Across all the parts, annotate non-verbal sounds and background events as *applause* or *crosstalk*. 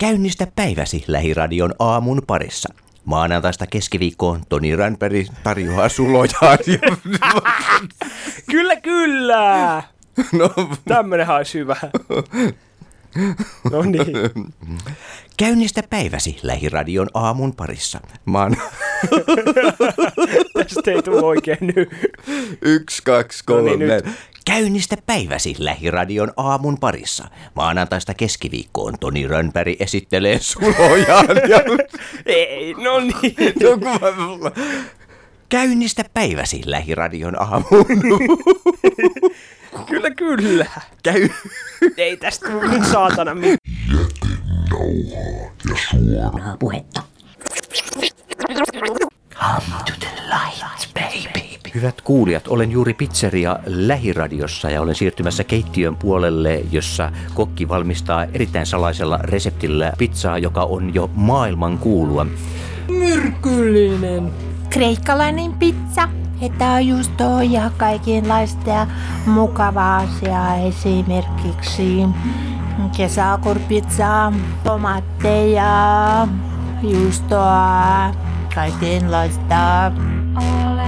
Käynnistä päiväsi lähiradion aamun parissa. Maanantaista keskiviikkoon Toni Ränperi tarjoaa sulojaan. Ja... *laughs* Kyllä, kyllä! No, Tämmönen olisi hyvä. No niin. käynnistä päiväsi lähiradion aamun parissa. Maan... *laughs* Tästä ei tule oikein nyt. Yksi, kaksi, No kolme. niin, nyt. Käynnistä päiväsi lähiradion aamun parissa. Maanantaista keskiviikkoon Toni Rönnberg esittelee *laughs* sulojaan. Ja... Ei, no niin. *laughs* No, kun mä... Käynnistä päiväsi lähiradion aamun. *laughs* Kyllä, kyllä. Käy... Ei tästä nyt saatana mitään. puhetta. Hyvät kuulijat, olen juuri pizzeria lähiradiossa ja olen siirtymässä keittiön puolelle, jossa kokki valmistaa erittäin salaisella reseptillä pizzaa, joka on jo maailman kuulua. Myrkyllinen. Kreikkalainen pizza, juustoa ja kaikenlaista ja mukavaa asiaa esimerkiksi kesäkurpizza, tomaatteja, juustoa, kaikenlaista. Anna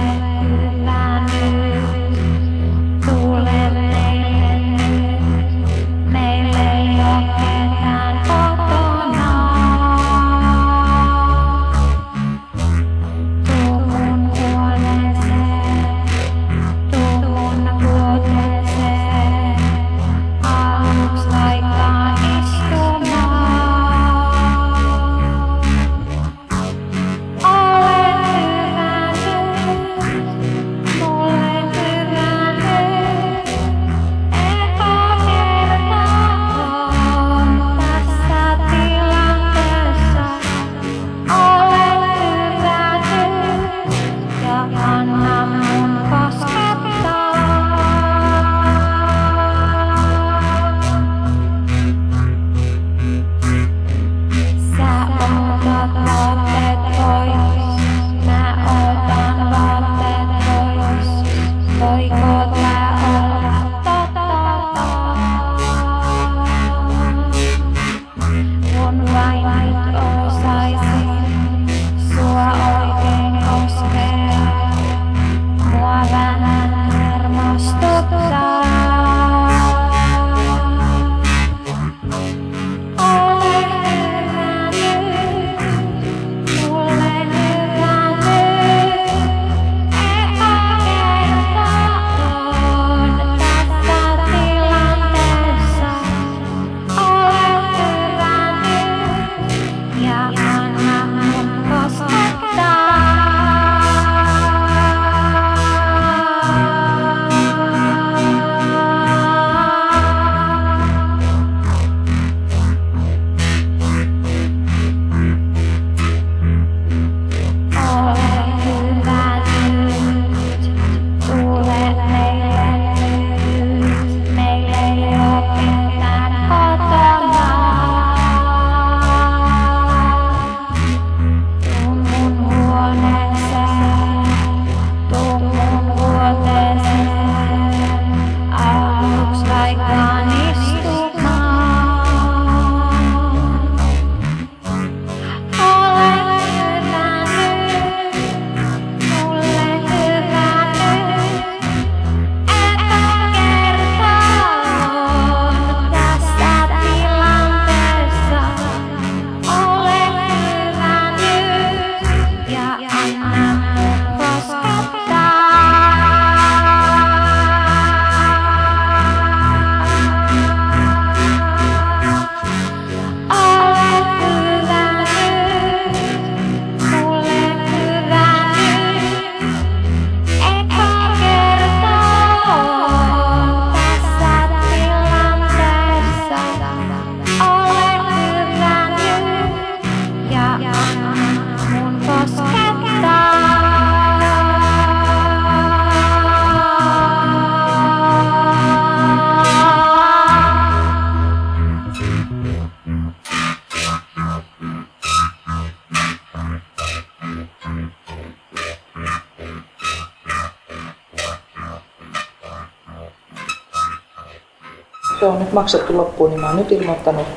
nyt maksettu loppuun, niin mä oon nyt ilmoittanut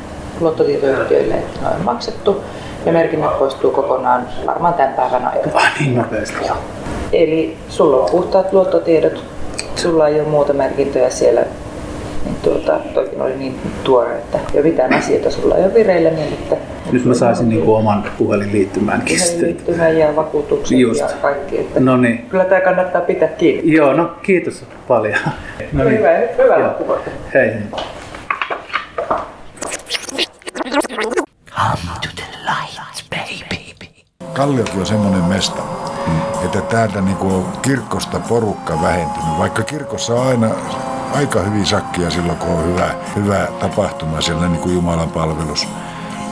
luottotietoyhtiöille, että ne on maksettu ja merkinnät poistuu kokonaan varmaan tämän päivän aikana. Niin nopeasti? Eli sulla on puhtaat luottotiedot, sulla ei ole muuta merkintöjä siellä. Niin tuota, toikin oli niin tuore, että jo mitään asioita sulla ei ole vireillä, niin että Nyt mä saisin niinku oman puhelinliittymäänkin sitten. liittymän ja vakuutukset Just. ja kaikki. Että No niin. Kyllä tämä kannattaa pitää kiinni. Joo, no kiitos paljon. No niin. Hyvä, hyvä Joo. Hei. Come to the light, baby. Kalliokin on semmoinen mesta, että täältä niinku kirkosta porukka vähentynyt. Vaikka kirkossa on aina aika hyvin sakkia silloin, kun on hyvä, hyvä tapahtuma, siellä niin kuin Jumalan palvelus.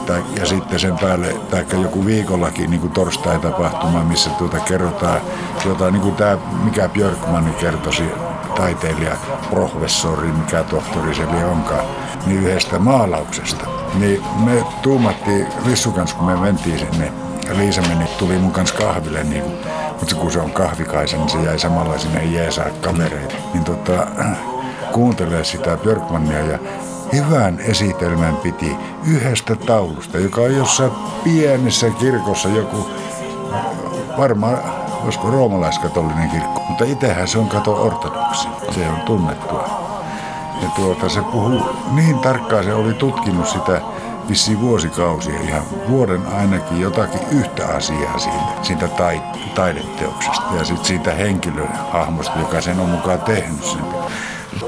Tai, ja sitten sen päälle, tai joku viikollakin niin kuin torstai-tapahtuma, missä tuota kerrotaan jotain, niin kuin tämä, mikä Björkman kertoisi, taiteilija, professori, mikä tohtori se onkaan, niin yhdestä maalauksesta. Niin me tuumattiin Rissu kanssa, kun me mentiin sinne, Liisa meni, tuli mun kanssa kahville, niin, mutta kun se on kahvikaisa, niin se jäi samalla sinne jeesaa kamereita. Niin tota, *clears throat* kuuntelee sitä Björkmania ja hyvän esitelmän piti yhdestä taulusta, joka on jossain pienessä kirkossa joku, varmaan olisiko roomalaiskatolinen kirkko, mutta itsehän se on kato ortodoksi. Se on tunnettua. Ja tuota, se puhuu niin tarkkaan, se oli tutkinut sitä vissiin vuosikausia, ihan vuoden ainakin jotakin yhtä asiaa siitä, siitä tai, taideteoksesta ja sitten siitä henkilöhahmosta, joka sen on mukaan tehnyt sen.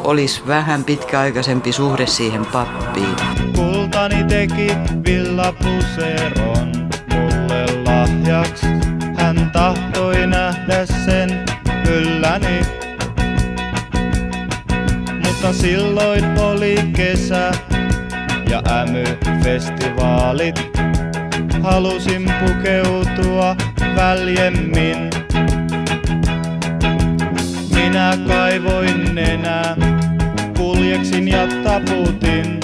olisi vähän pitkäaikaisempi suhde siihen pappiin. Kultani teki villapuseron mulle lahjaks. Hän tahtoi nähdä sen kylläni. Mutta silloin oli kesä ja ämy-festivaalit. Halusin pukeutua väljemmin. Minä kaivoin nenää, kuljeksin ja taputin.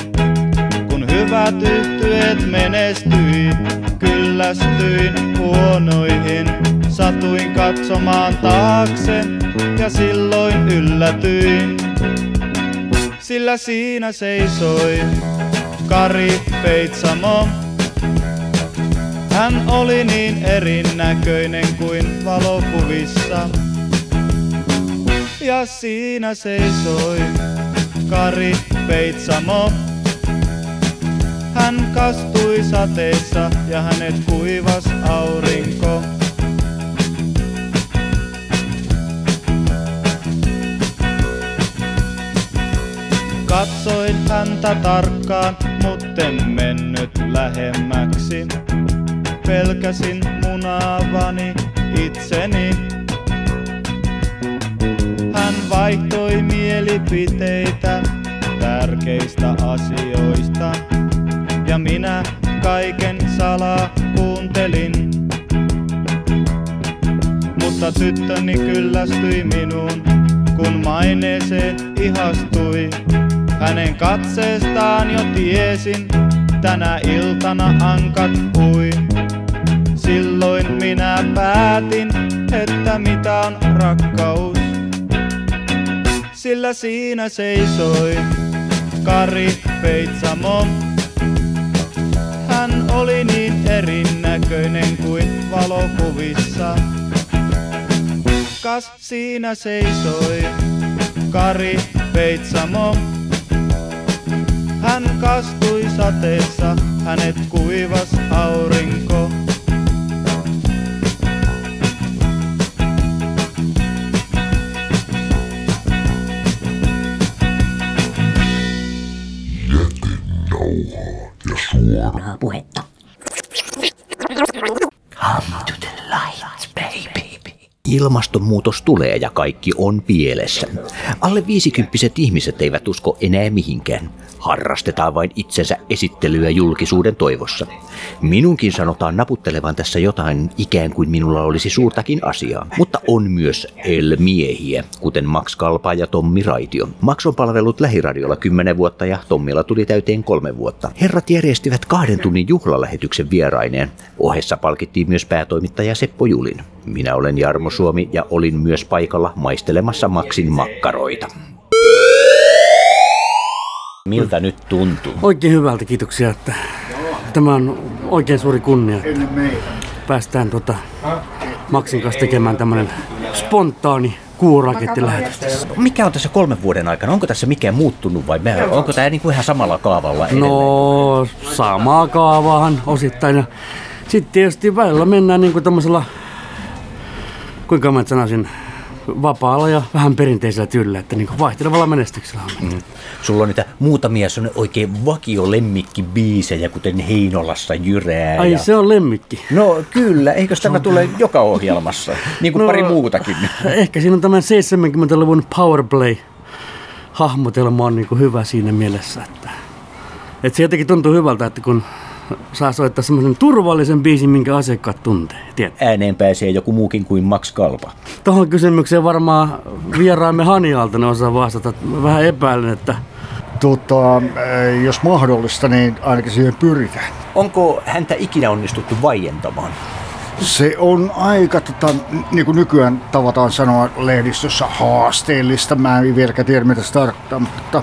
Kun hyvät yhtyeet menestyi, kyllästyin huonoihin. Satuin katsomaan taakse ja silloin yllätyin. Sillä siinä seisoi Kari Peitsamo. Hän oli niin erinäköinen kuin valokuvissa. Ja siinä seisoi Kari Peitsamo. Hän kastui sateessa ja hänet kuivas aurinko. Katsoin häntä tarkkaan, mutten mennyt lähemmäksi. Pelkäsin munaavani itseni. Hän vaihtoi mielipiteitä tärkeistä asioista. Ja minä kaiken salaa kuuntelin. Mutta tyttöni kyllästyi minuun, kun maineeseen ihastui. Hänen katseestaan jo tiesin, tänä iltana ankat ui. Silloin minä päätin, että mitä on rakkaus. Sillä siinä seisoi Kari Peitsamo. Hän oli niin erinäköinen kuin valokuvissa. Kas siinä seisoi Kari Peitsamo. Hän kastui sateessa, hänet kuivas aurinko. Suoraa puhetta. Come to the light. Ilmastonmuutos tulee ja kaikki on pielessä. Alle viisikymppiset ihmiset eivät usko enää mihinkään. Harrastetaan vain itsensä esittelyä julkisuuden toivossa. Minunkin sanotaan naputtelevan tässä jotain ikään kuin minulla olisi suurtakin asiaa. Mutta on myös El-miehiä, kuten Max Kalpa ja Tommi Raitio. Max on palvellut lähiradiolla 10 vuotta ja Tommilla tuli täyteen kolme vuotta. Herrat järjestivät kahden tunnin juhlalähetyksen vieraineen. Ohessa palkittiin myös päätoimittaja Seppo Julin. Minä olen Jarmo Suomi ja olin myös paikalla maistelemassa Maxin makkaroita. Miltä nyt tuntuu? Oikein hyvältä, kiitoksia. Että tämä on oikein suuri kunnia. Päästään tota Maksin kanssa tekemään tämmöinen spontaani kuurakettilähetys tässä. Mikä on tässä kolmen vuoden aikana? Onko tässä mikään muuttunut vai me- onko tämä niinku ihan samalla kaavalla edelleen? No, samaa kaavaahan osittain. Sitten tietysti välillä mennään niin kuin tämmöisellä, kuinka mä sanoisin, vapaalla ja vähän perinteisellä tyylillä, että niin vaihtelevalla menestyksellä on. Mm. Sulla on niitä muutamia sellainen oikein vakio lemmikkibiisejä, kuten Heinolassa jyrää. Ai ja... se on lemmikki. No kyllä, eikös tämä tule joka ohjelmassa, niin kuin No, pari muutakin. Ehkä siinä on tämän 70-luvun powerplay hahmotelma on niin kuin hyvä siinä mielessä, että, että se jotenkin tuntuu hyvältä, että kun saa soittaa semmoisen turvallisen biisin, minkä asiakkaat tuntee. Tiedät. Ääneen pääsee joku muukin kuin Max Kalpa. Tuohon kysymykseen varmaan vieraamme Hani Aaltonen osaa vastata. Mä Vähän epäilen, että Tota, eh, jos mahdollista, niin ainakin siihen pyritään. Onko häntä ikinä onnistuttu vaientamaan? Se on aika, tota, niin kuin nykyään tavataan sanoa lehdistössä, haasteellista. Mä en vieläkään tiedä, mitä se tarkoittaa, mutta,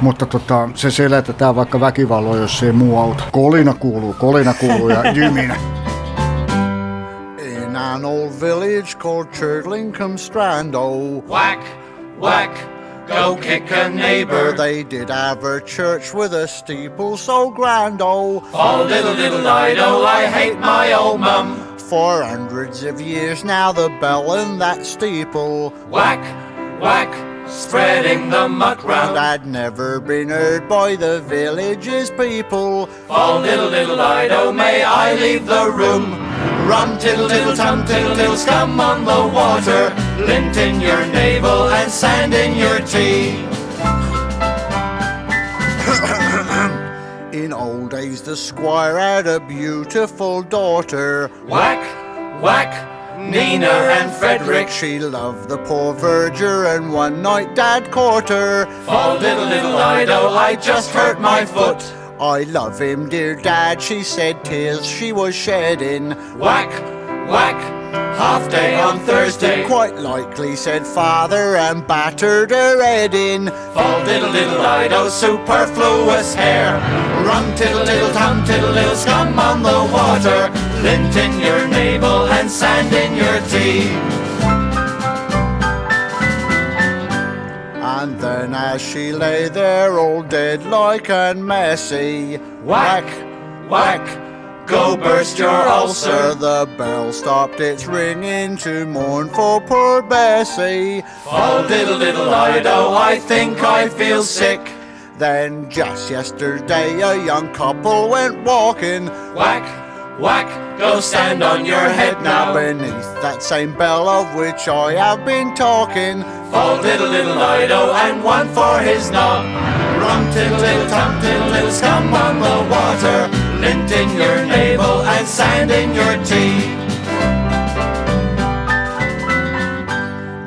mutta tota, se selätetään vaikka väkivalloin, jos ei muu auta. Kolina kuuluu, kolina kuuluu ja jyminä. In an old village called Churdlingham Strand, oh, Whack, whack, go kick a neighbor. they did have a church with a steeple so grand, oh. Oh, little, little Lido, I hate my old mum. For hundreds of years now, the bell in that steeple Whack, whack, spreading the muck round. I'd never been heard by the village's people. Oh, little, little Lido, may I leave the room? Rum, tiddle, tiddle, tum, tiddle, tiddle, scum on the water. Lint in your navel and sand in your tea. *coughs* In old days, the squire had a beautiful daughter. Whack, whack, Nina and Frederick. She loved the poor verger, and one night Dad caught her. Oh, little, little Lido, I just hurt my foot. I love him, dear Dad, she said, tears she was shedding. Whack, whack, half day on Thursday. Quite likely, said father, and battered her head in. Oh, diddle diddle dido, superfluous hair. Rum tiddle tiddle tum tiddle little scum on the water. Lint in your navel and sand in your tea. And then as she lay there all dead like and messy, Whack, whack, go burst your ulcer. the bell stopped its ringing to mourn for poor Bessie. Oh, diddle diddle dido, oh, I think I feel sick. Then just yesterday a young couple went walking Whack, whack, go stand on your head now. beneath that same bell of which I have been talking. Oh, diddle little dido, and one for his knob. Rum tiddle tum tiddle little scum on the water. Lint in your navel and sand in your tea.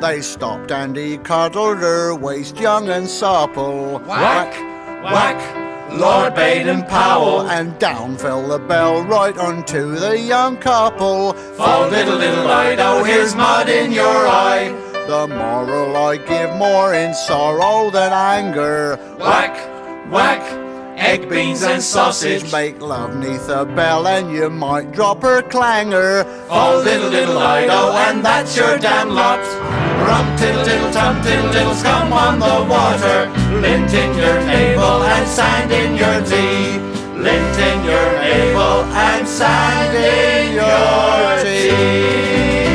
They stopped and he cuddled her waist young and supple. Whack, whack, Lord Baden Powell. And down fell the bell right onto the young couple. Oh, little, little Lido, here's mud in your eye. The moral I give more in sorrow than anger. Whack, whack, egg, beans, and sausage. Make love neath a bell and you might drop her clangor. Oh, little, little Lido, and that's your damn lot. Rum, tiddle, tiddle, tum, tiddle, tiddle, scum on the water. Lint in your navel and sand in your tea. Lint in your navel and sand in your tea.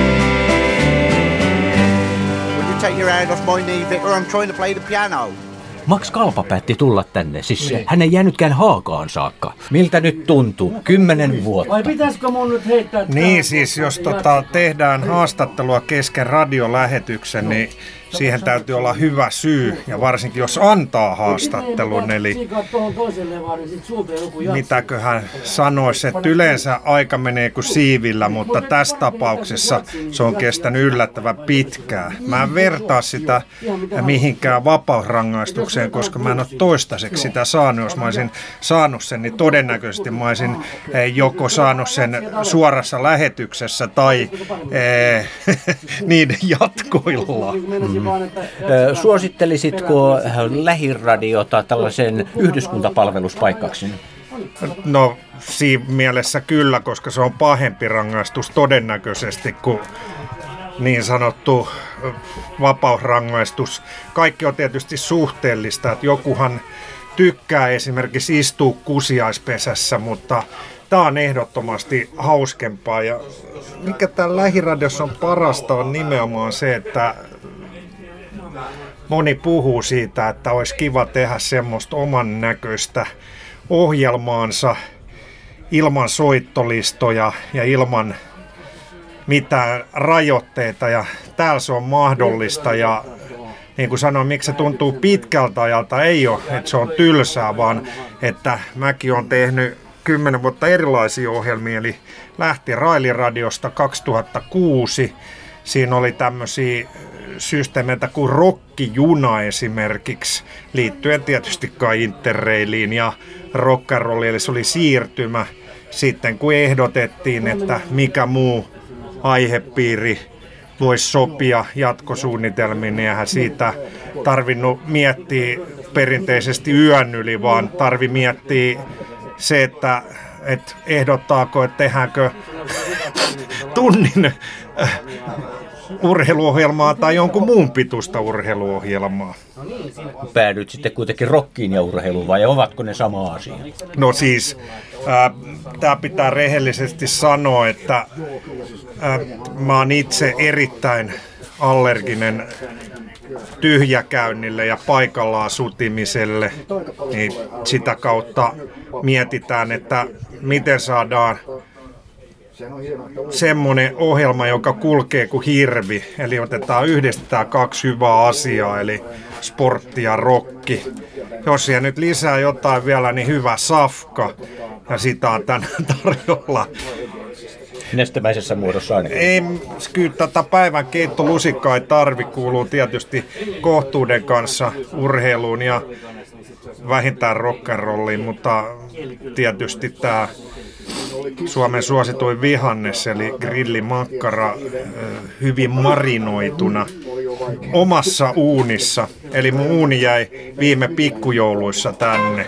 Would you take your hand off my knee, Vicar? I'm trying to play the piano. Max Kalpa päätti tulla tänne, siis hän ei jäänytkään haakaan saakka. Miltä nyt tuntuu? Kymmenen vuotta. vai pitäisikö mun nyt heittää Niin siis, jos tota, tehdään haastattelua kesken radiolähetyksen, niin siihen täytyy olla hyvä syy. Ja varsinkin jos antaa haastattelun, eli mitäköhän sanoisi, että yleensä aika menee kuin siivillä, mutta tässä tapauksessa se on kestänyt yllättävän pitkään. Mä en vertaa sitä mihinkään vapausrangaistukseen, koska mä en ole toistaiseksi sitä saanut. Jos mä olisin saanut sen, niin todennäköisesti mä olisin eh, joko saanut sen suorassa lähetyksessä tai eh, *laughs* niiden jatkoilla. Mm. Ö, Suosittelisitko lähiradiota tällaisen yhdyskuntapalveluspaikkaksi? No siinä mielessä kyllä, koska se on pahempi rangaistus todennäköisesti kuin niin sanottu vapausrangaistus. Kaikki on tietysti suhteellista, että jokuhan tykkää esimerkiksi istua kusiaispesässä, mutta tämä on ehdottomasti hauskempaa. Ja mikä täällä lähiradiossa on parasta on nimenomaan se, että moni puhuu siitä, että olisi kiva tehdä semmoista oman näköistä ohjelmaansa ilman soittolistoja ja ilman mitään rajoitteita. Ja täällä se on mahdollista. Ja niin kuin sanoin, miksi se tuntuu pitkältä ajalta, ei ole, että se on tylsää, vaan että mäkin olen tehnyt kymmenen vuotta erilaisia ohjelmia, eli lähti Railiradiosta 2006. Siinä oli tämmöisiä systeemeitä kuin rokkijuna esimerkiksi, liittyen tietysti kai Interrailiin ja rock'n'rolliin, eli se oli siirtymä sitten, kun ehdotettiin, että mikä muu aihepiiri voisi sopia jatkosuunnitelmiin, niin eihän siitä tarvinnut miettiä perinteisesti yön yli, vaan tarvi miettiä se, että, että ehdottaako, että tehdäänkö *laughs* tunnin urheiluohjelmaa tai jonkun muun pituista urheiluohjelmaa. Päädyit sitten kuitenkin rokkiin ja urheiluun, vai ovatko ne sama asia? No siis, tämä pitää rehellisesti sanoa, että ää, mä oon itse erittäin allerginen tyhjäkäynnille ja paikallaan sutimiselle, niin sitä kautta mietitään, että miten saadaan semmoinen ohjelma, joka kulkee kuin hirvi. Eli otetaan yhdistetään kaksi hyvää asiaa, eli sportti ja rokki. Jos siellä nyt lisää jotain vielä, niin hyvä safka. Ja sitä on tänään *laughs* tarjolla. Nestemäisessä muodossa ainakin. Ei, kyllä tätä päivän keittolusikkaa ei tarvi, kuuluu tietysti kohtuuden kanssa urheiluun ja vähintään rock'n'rolliin, mutta tietysti tämä Suomen suosituin vihannes, eli grillimakkara hyvin marinoituna omassa uunissa. Eli mun uuni jäi viime pikkujouluissa tänne.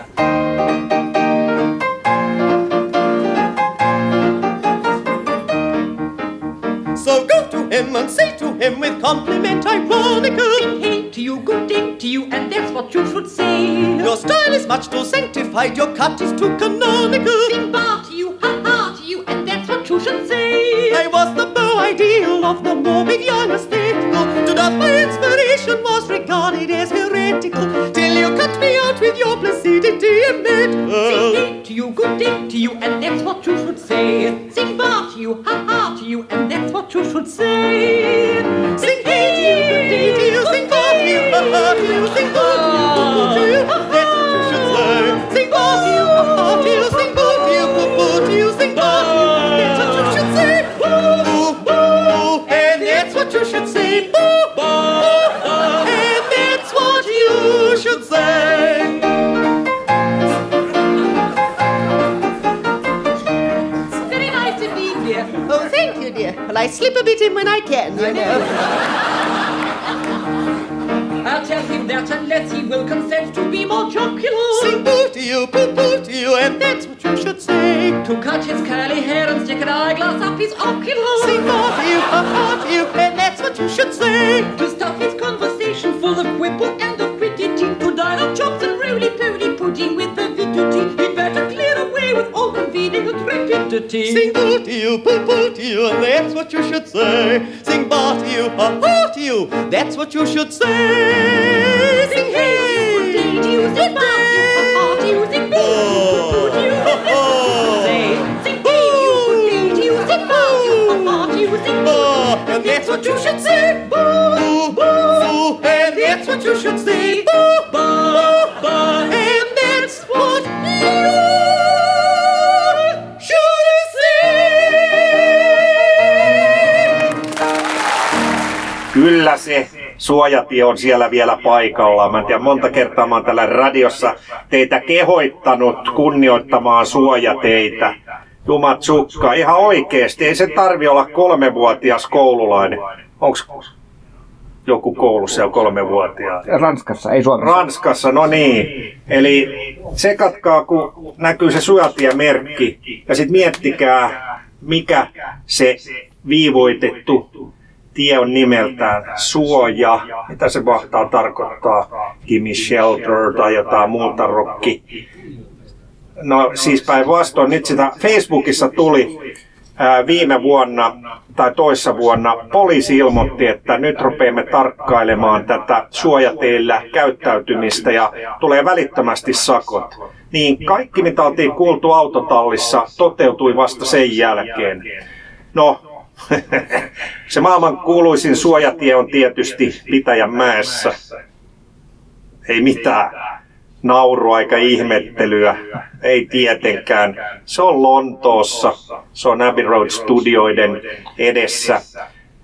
So go to him and say to him with compliment ironical Sing hey to you, good day to you, and that's what you should say Your style is much too sanctified, your cut is too canonical Sing should say I was the beau ideal of the morbid young rapidity. Sing boo to you, boo boo to you, and that's what you should say. Sing ba to you, ha ha to you, that's what you should say. Sing hey, day to you, sing ba to you, ha ha to you, sing boo to you, that's what you should say. Sing hey to you, day to you, sing ba to you, ha ha to you, sing boo, and that's what you should say. Boo boo, and that's what you should say. Suojatie on siellä vielä paikallaan. Mä en tiedä, monta kertaa mä oon täällä radiossa teitä kehoittanut kunnioittamaan suojateitä. Jumat sukka, ihan oikeesti. Ei se tarvi olla kolmevuotias koululainen. Onks joku koulussa jo kolmevuotiaan. Ranskassa, ei Suomessa. Ranskassa, no niin. Eli sekatkaa, kun näkyy se suojatiemerkki ja sitten miettikää, mikä se viivoitettu tie on nimeltään suoja. Mitä se mahtaa tarkoittaa? Gimme shelter tai jotain muuta rokki. No siis päinvastoin, nyt sitä Facebookissa tuli ää, viime vuonna tai toissa vuonna poliisi ilmoitti, että nyt rupeamme tarkkailemaan tätä suojateillä käyttäytymistä ja tulee välittömästi sakot. Niin kaikki mitä oltiin kuultu autotallissa toteutui vasta sen jälkeen. No, *laughs* se maailman kuuluisin suojatie on tietysti Pitäjänmäessä. Ei mitään naurua eikä ihmettelyä. Ei tietenkään. Se on Lontoossa. Se on Abbey Road Studioiden edessä.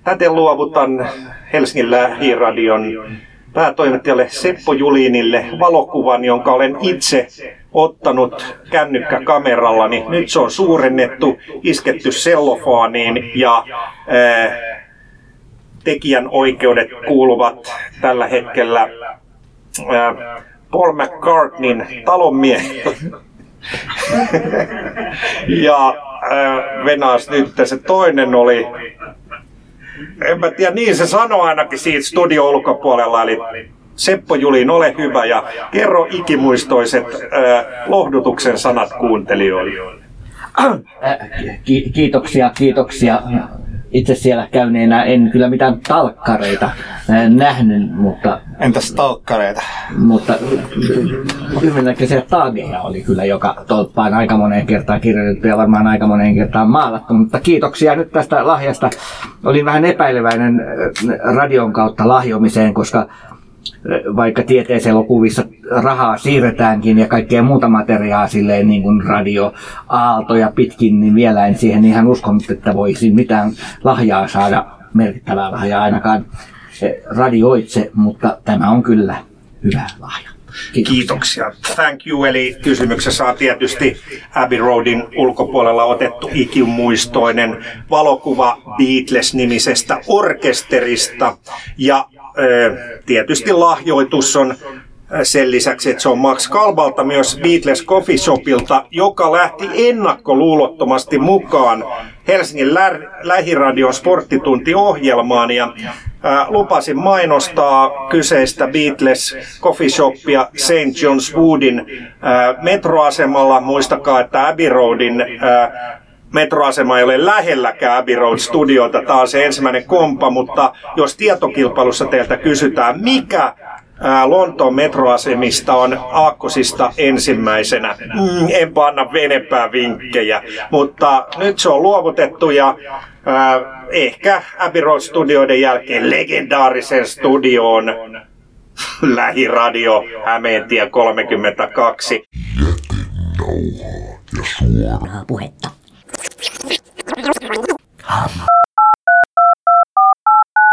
Täten luovutan Helsingin lähiradion päätoimittajalle Seppo Julinille valokuvan, jonka olen itse ottanut kännykkäkamerallani. Nyt se on suurennettu, isketty sellofaaniin ja ää, tekijän oikeudet kuuluvat tällä hetkellä ää, Paul McCartneyn talonmiehelle. *laughs* ja äh, Venas nyt se toinen oli, en mä tiedä, niin se sanoi ainakin siitä studio ulkopuolella, eli Seppo Julin, ole hyvä ja kerro ikimuistoiset äh, lohdutuksen sanat kuuntelijoille. Ki- kiitoksia, kiitoksia. Itse siellä käyneenä en kyllä mitään talkkareita äh, nähnyt, mutta... Entäs talkkareita? Mutta lyhyennäköisiä tageja oli kyllä joka tolppaan aika moneen kertaan kirjoitettu ja varmaan aika moneen kertaan maalattu. Mutta kiitoksia nyt tästä lahjasta. Olin vähän epäileväinen äh, radion kautta lahjomiseen, koska vaikka tieteiselokuvissa rahaa siirretäänkin ja kaikkea muuta materiaa silleen niin kuin radio aaltoja pitkin, niin vielä en siihen ihan uskonut, että voisin mitään lahjaa saada, merkittävää lahjaa ainakaan radioitse, mutta tämä on kyllä hyvä lahja. Kiitoksia. Kiitoksia. Thank you. Eli kysymyksessä on tietysti Abbey Roadin ulkopuolella otettu ikimuistoinen valokuva Beatles-nimisestä orkesterista. Ja tietysti lahjoitus on sen lisäksi, että se on Max Kalbalta myös Beatles Coffee Shopilta, joka lähti ennakkoluulottomasti mukaan Helsingin lä- lähiradion sporttituntiohjelmaan ja lupasin mainostaa kyseistä Beatles Coffee Shopia St. John's Woodin metroasemalla. Muistakaa, että Abbey Roadin metroasema ei ole lähelläkään Abbey Road Studiota. Tämä on se ensimmäinen kompa, mutta jos tietokilpailussa teiltä kysytään, mikä Lontoon metroasemista on aakkosista ensimmäisenä. Mm, enpä anna enempää vinkkejä, mutta nyt se on luovutettu ja ää, ehkä Abbey Road Studioiden jälkeen legendaarisen studioon *laughs* Lähiradio Hämeentie 32. Suoraa puhetta. 아.